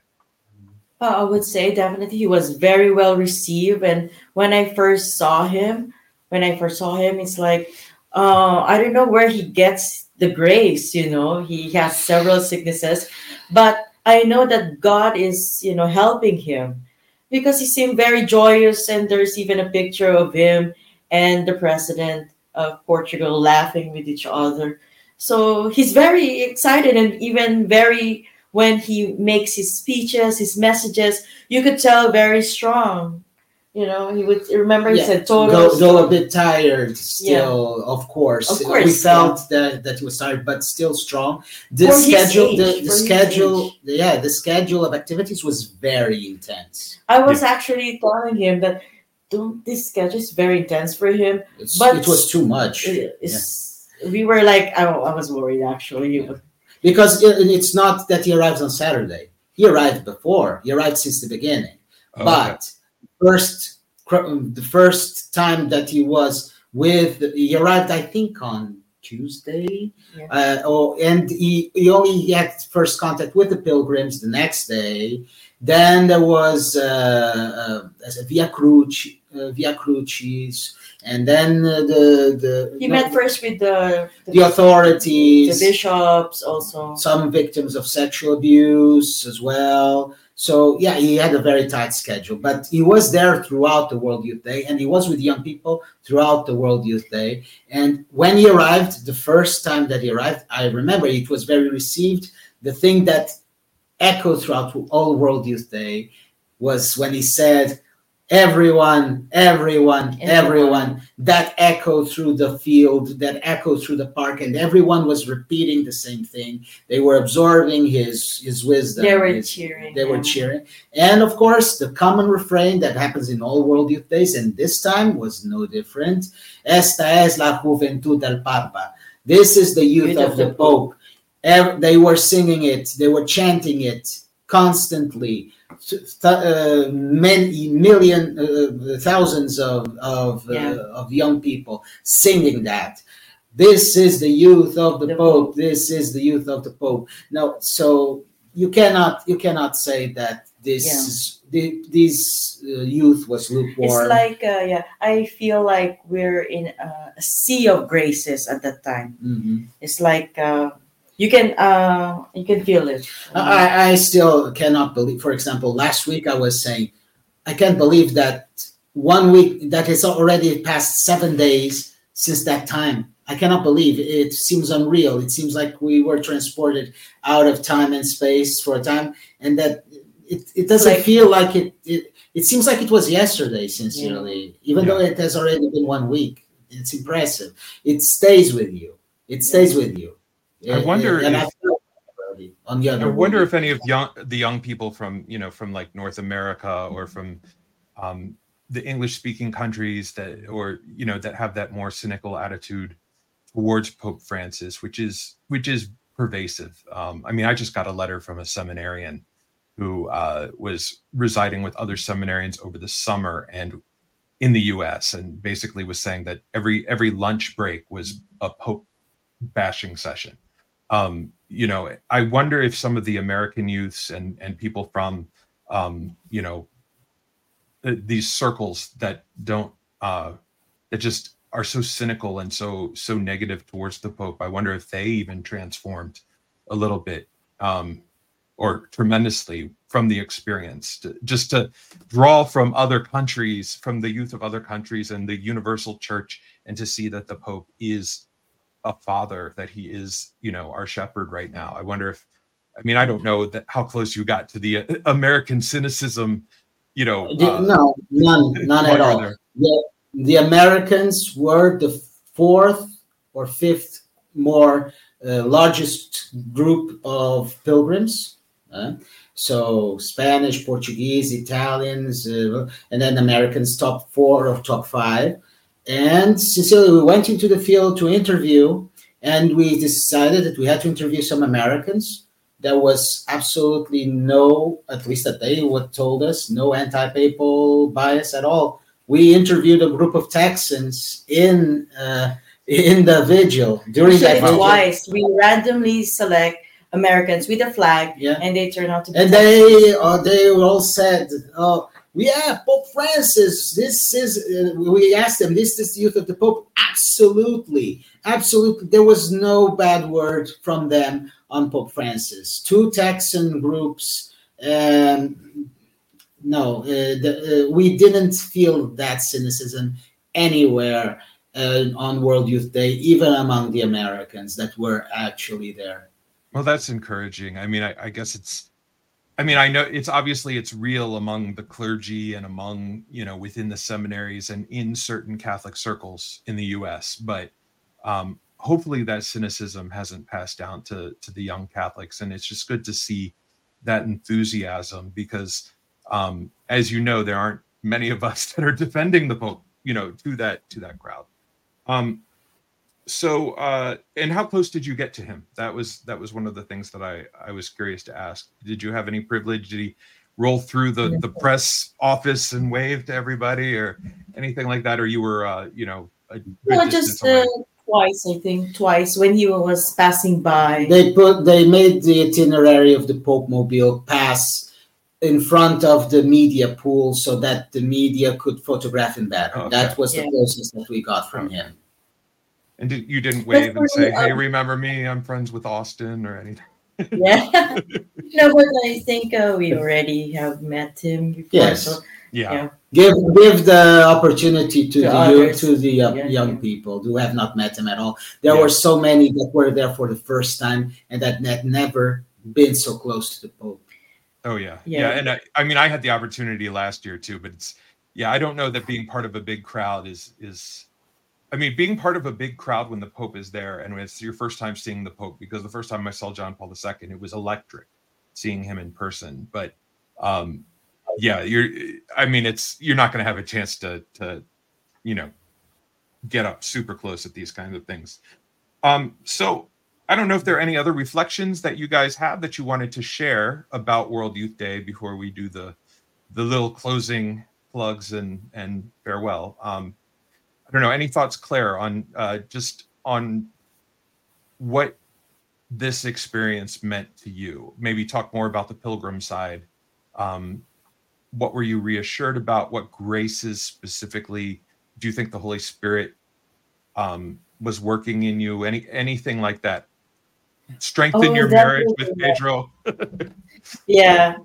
Uh, I would say definitely he was very well received, and when I first saw him, when I first saw him, it's like uh, I don't know where he gets the grace. You know, he has several sicknesses, but I know that God is you know helping him because he seemed very joyous, and there's even a picture of him and the president of Portugal laughing with each other. So he's very excited and even very when he makes his speeches, his messages, you could tell very strong. You know, he would remember he yeah. said total go a bit tired still, yeah. of course. Of course. We felt yeah. that, that he was tired, but still strong. The For schedule the, the schedule yeah, the schedule of activities was very intense. I was actually telling him that don't this schedule is very intense for him. It's, but it was too much. yeah. We were like, I, I was worried actually. Yeah. Because it's not that he arrives on Saturday. He arrived before. He arrived since the beginning. Oh, but okay. first, the first time that he was with, he arrived, I think, on Tuesday. Yeah. Uh, oh, and he, he only had first contact with the pilgrims the next day. Then there was uh, uh, Via Crucis, uh, Via Crucis, and then uh, the the he met first with the the, the authorities, the bishops, also some victims of sexual abuse as well. So yeah, he had a very tight schedule, but he was there throughout the World Youth Day, and he was with young people throughout the World Youth Day. And when he arrived, the first time that he arrived, I remember it was very received. The thing that echoed throughout all World Youth Day was when he said, everyone, everyone, everyone, that echoed through the field, that echoed through the park, and everyone was repeating the same thing. They were absorbing his his wisdom. They were his, cheering. They yeah. were cheering. And of course, the common refrain that happens in all World Youth Days, and this time was no different. Esta es la juventud del Papa. This is the youth, youth of, of, the Pope. Pope they were singing it, they were chanting it constantly. Uh, many million, uh, thousands of of, uh, yeah. uh, of young people singing that. This is the youth of the, the Pope. Pope. This is the youth of the Pope. No, so you cannot you cannot say that this yeah. the, this uh, youth was lukewarm. It's like uh, yeah, I feel like we're in a sea of graces at that time. Mm-hmm. It's like you can uh you can feel it. I i still cannot believe for example last week i was saying i can't believe that one week that it's already past seven days since that time. I cannot believe it. Seems unreal. It seems like we were transported out of time and space for a time and that it, it doesn't like, feel like it, it it seems like it was yesterday sincerely. Yeah. even yeah. though it has already been one week it's impressive. It stays with you. It stays with you I wonder. If, other I wonder if any of young the young people from you know from like North America or from um, the English speaking countries that or you know that have that more cynical attitude towards Pope Francis, which is which is pervasive. Um, I mean, I just got a letter from a seminarian who uh, was residing with other seminarians over the summer and in the U.S. and basically was saying that every every lunch break was a Pope bashing session. Um, you know, I wonder if some of the American youths and and people from um, you know these circles that don't uh, that just are so cynical and so so negative towards the Pope. I wonder if they even transformed a little bit um, or tremendously from the experience, to, just to draw from other countries, from the youth of other countries and the universal church, and to see that the Pope is a father, that he is, you know, our shepherd right now. I wonder if, I mean, I don't know that how close you got to the uh, American cynicism, you know. Uh, no, none, none at all. The, the Americans were the fourth or fifth more uh, largest group of pilgrims uh, so Spanish, Portuguese, Italians, uh, and then Americans top four or top five. And Cecilia, we went into the field to interview, and we decided that we had to interview some Americans. There was absolutely no, at least that they would told us, no anti-papal bias at all. We interviewed a group of Texans in uh, in the vigil during that vigil. twice. We randomly select Americans with a flag, yeah. and they turn out to be. And they, uh, they all said, "Oh, yeah, Pope Francis. This is." Uh, we asked them, "This is the youth of the Pope." Absolutely, absolutely. There was no bad word from them on Pope Francis. Two Texan groups. Um, no, uh, the, uh, we didn't feel that cynicism anywhere uh, on World Youth Day, even among the Americans that were actually there. Well, that's encouraging. I mean, I, I, guess it's, I mean, I know it's obviously it's real among the clergy and among, you know, within the seminaries and in certain Catholic circles in the US, but um, hopefully that cynicism hasn't passed down to, to the young Catholics. And it's just good to see that enthusiasm because, um, as you know, there aren't many of us <laughs> that are defending the Pope, you know, to that, to that crowd. Um, so uh and how close did you get to him? That was that was one of the things that i i was curious to ask. Did you have any privilege? Did he roll through the the press office and wave to everybody or anything like that? Or you were uh you know well just uh, twice i think twice when he was passing by. They put they made the itinerary of the pope mobile pass in front of the media pool so that the media could photograph him better okay. that was the yeah. closest that we got from him and did, you didn't wave and say, "Hey, um, remember me? I'm friends with Austen" or anything. <laughs> yeah, no, but I think uh, we already have met him before. Yes. So, yeah. yeah. Give give the opportunity to, to the youth, to the uh, yeah, young yeah. people who have not met him at all. There were so many that were there for the first time and that had never been so close to the Pope. Oh yeah, yeah, and I, I mean I had the opportunity last year too, but it's yeah I don't know that being part of a big crowd is is I mean, being part of a big crowd when the Pope is there, and it's your first time seeing the Pope, because the first time I saw John Paul II, it was electric seeing him in person. But um, yeah, you're. I mean, it's you're not going to have a chance to to, you know, get up super close at these kinds of things. Um, so I don't know if there are any other reflections that you guys have that you wanted to share about World Youth Day before we do the the little closing plugs and and farewell. Um, I don't know. Any thoughts, Claire, on uh, just on what this experience meant to you? Maybe talk more about the pilgrim side. Um, what were you reassured about? What graces specifically do you think the Holy Spirit um, was working in you? Any anything like that? Strengthen oh, your marriage with Pedro. <laughs> yeah,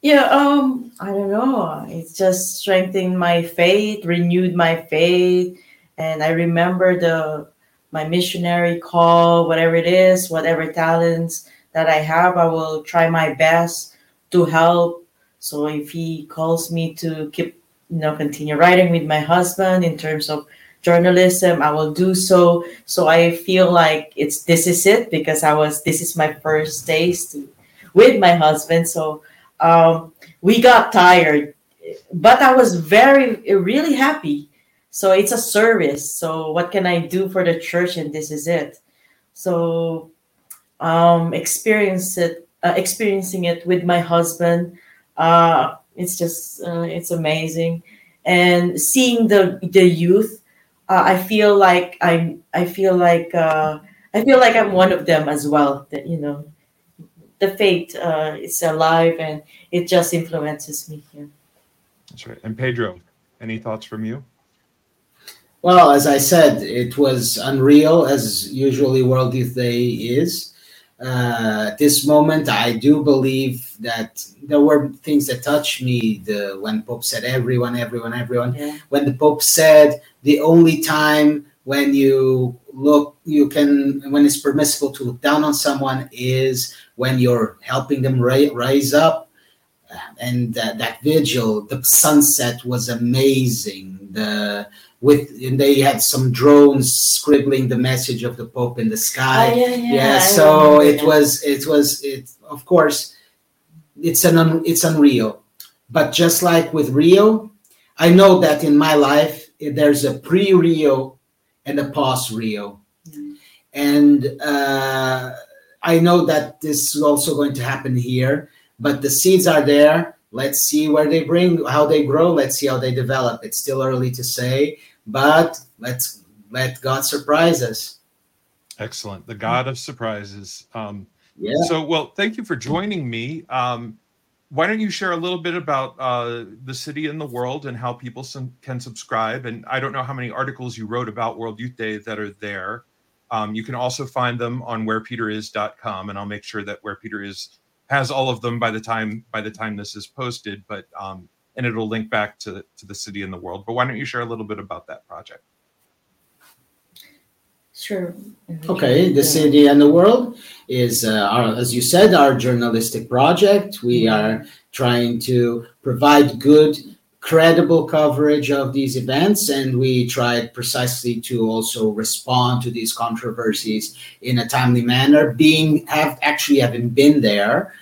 yeah. Um, I don't know. It's just strengthened my faith, renewed my faith and I remember the my missionary call, whatever it is, whatever talents that I have, I will try my best to help. So if he calls me to keep, you know, continue writing with my husband in terms of journalism, I will do so. So I feel like it's this is it because I was this is my first taste with my husband. So um, we got tired, but I was very really happy So it's a service. So what can I do for the church? And this is it. So um, experience it, uh, experiencing it with my husband. Uh, it's just uh, it's amazing, and seeing the the youth. Uh, I feel like I'm. I feel like uh, I feel like I'm one of them as well. That you know, the faith uh, is alive and it just influences me here. That's right. And Pedro, any thoughts from you? Well, as I said, it was unreal, as usually World Youth Day is. Uh, at this moment, I do believe that there were things that touched me. The when Pope said everyone, everyone, everyone. Yeah. When the Pope said the only time when you look, you can when it's permissible to look down on someone is when you're helping them rise up. And uh, that vigil, the sunset was amazing. The with and they had some drones scribbling the message of the Pope in the sky. Oh, yeah, yeah. yeah so it that. was it was it of course it's an un, it's unreal. But just like with Rio, I know that in my life there's a pre-Rio and a post-Rio. Mm-hmm. And uh, I know that this is also going to happen here, but the seeds are there. Let's see where they bring, how they grow. Let's see how they develop. It's still early to say, but let's let God surprise us. Excellent. The God of surprises. Um, yeah. So, well, thank you for joining me. Um, why don't you share a little bit about uh, the city and the world and how people some, can subscribe? And I don't know how many articles you wrote about World Youth Day that are there. Um, you can also find them on wherepeteris.com, and I'll make sure that where Peter is has all of them by the time by the time this is posted. But um, and it'll link back to to the city and the world. But why don't you share a little bit about that project? Sure. Okay, the city and the world is, uh, our, as you said, our journalistic project. We are trying to provide good credible coverage of these events, and we tried precisely to also respond to these controversies in a timely manner. Being have actually having been there,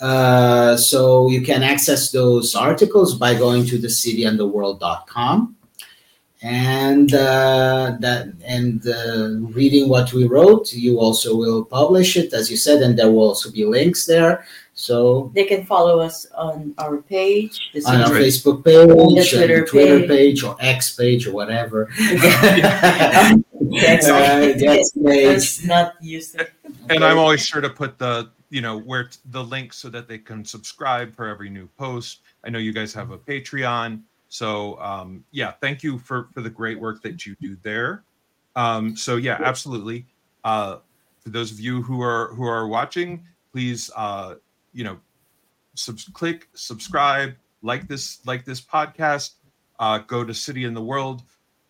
uh, so you can access those articles by going to the cityandtheworld.com and uh, that and uh, reading what we wrote you also will publish it as you said and there will also be links there so they can follow us on our page, on our Facebook page, Twitter, Twitter page. page. or X page or whatever. <laughs> That's <laughs> uh, <laughs> not used. To- And I'm always sure to put the you know where t- the link so that they can subscribe for every new post. I know you guys have a Patreon, so um, yeah, thank you for for the great work that you do there. Um, so yeah, absolutely. Uh, for those of you who are who are watching, please uh, you know, sub- click subscribe, like this like this podcast. Uh, go to City and the World,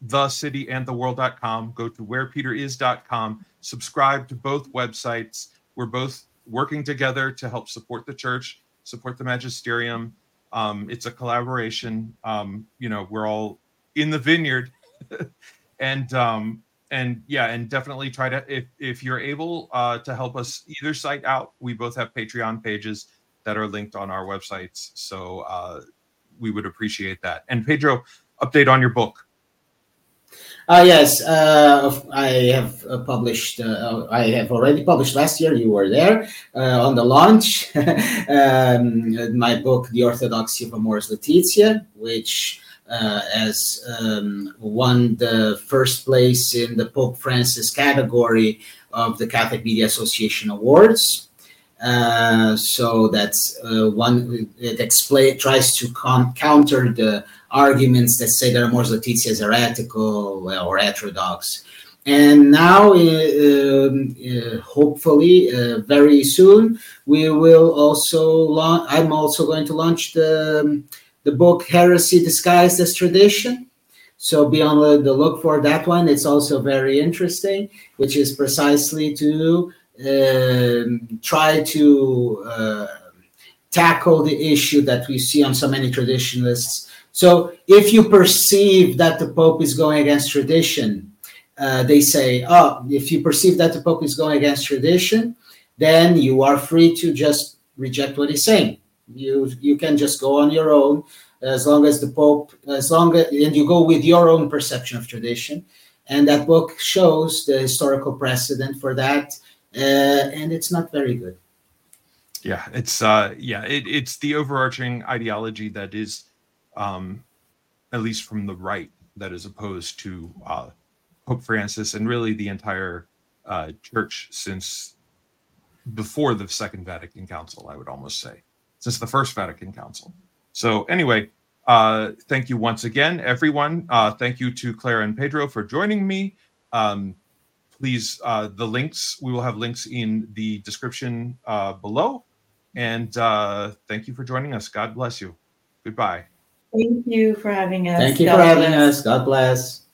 the city and the world.com. Go to wherepeteris.com. Subscribe to both websites. We're both working together to help support the church, support the magisterium. Um, it's a collaboration. Um, you know, we're all in the vineyard, <laughs> and um, and yeah, and definitely try to if if you're able uh, to help us either site out. We both have Patreon pages that are linked on our websites, so uh, we would appreciate that. And Pedro, update on your book. Uh, yes, uh, I have uh, published. Uh, I have already published last year. You were there uh, on the launch. <laughs> um, my book, "The Orthodoxy of Amoris Laetitia," which uh, as um, won the first place in the Pope Francis category of the Catholic Media Association Awards. Uh, so that's uh, one it explain tries to con- counter the arguments that say that Amoris Laetitia is heretical or heterodox. And now, uh, um, uh, hopefully, uh, very soon, we will also launch. I'm also going to launch the um, the book Heresy Disguised as Tradition. So be on the, look for that one. It's also very interesting, which is precisely to um, try to uh, tackle the issue that we see on so many traditionalists. So if you perceive that the Pope is going against tradition, uh, they say, oh, if you perceive that the Pope is going against tradition, then you are free to just reject what he's saying. You you can just go on your own as long as the Pope, as long as, and you go with your own perception of tradition. And that book shows the historical precedent for that, uh, and it's not very good. Yeah, it's uh, yeah, it, it's the overarching ideology that is, um, at least from the right, that is opposed to uh, Pope Francis and really the entire uh, church since before the Second Vatican Council. I would almost say since the First Vatican Council. So anyway, uh, thank you once again, everyone. Uh, thank you to Claire and Pedro for joining me. Um, please, uh, the links, we will have links in the description uh, below. And uh, thank you for joining us. God bless you. Goodbye. Thank you for having us. Thank you God for having us. God bless.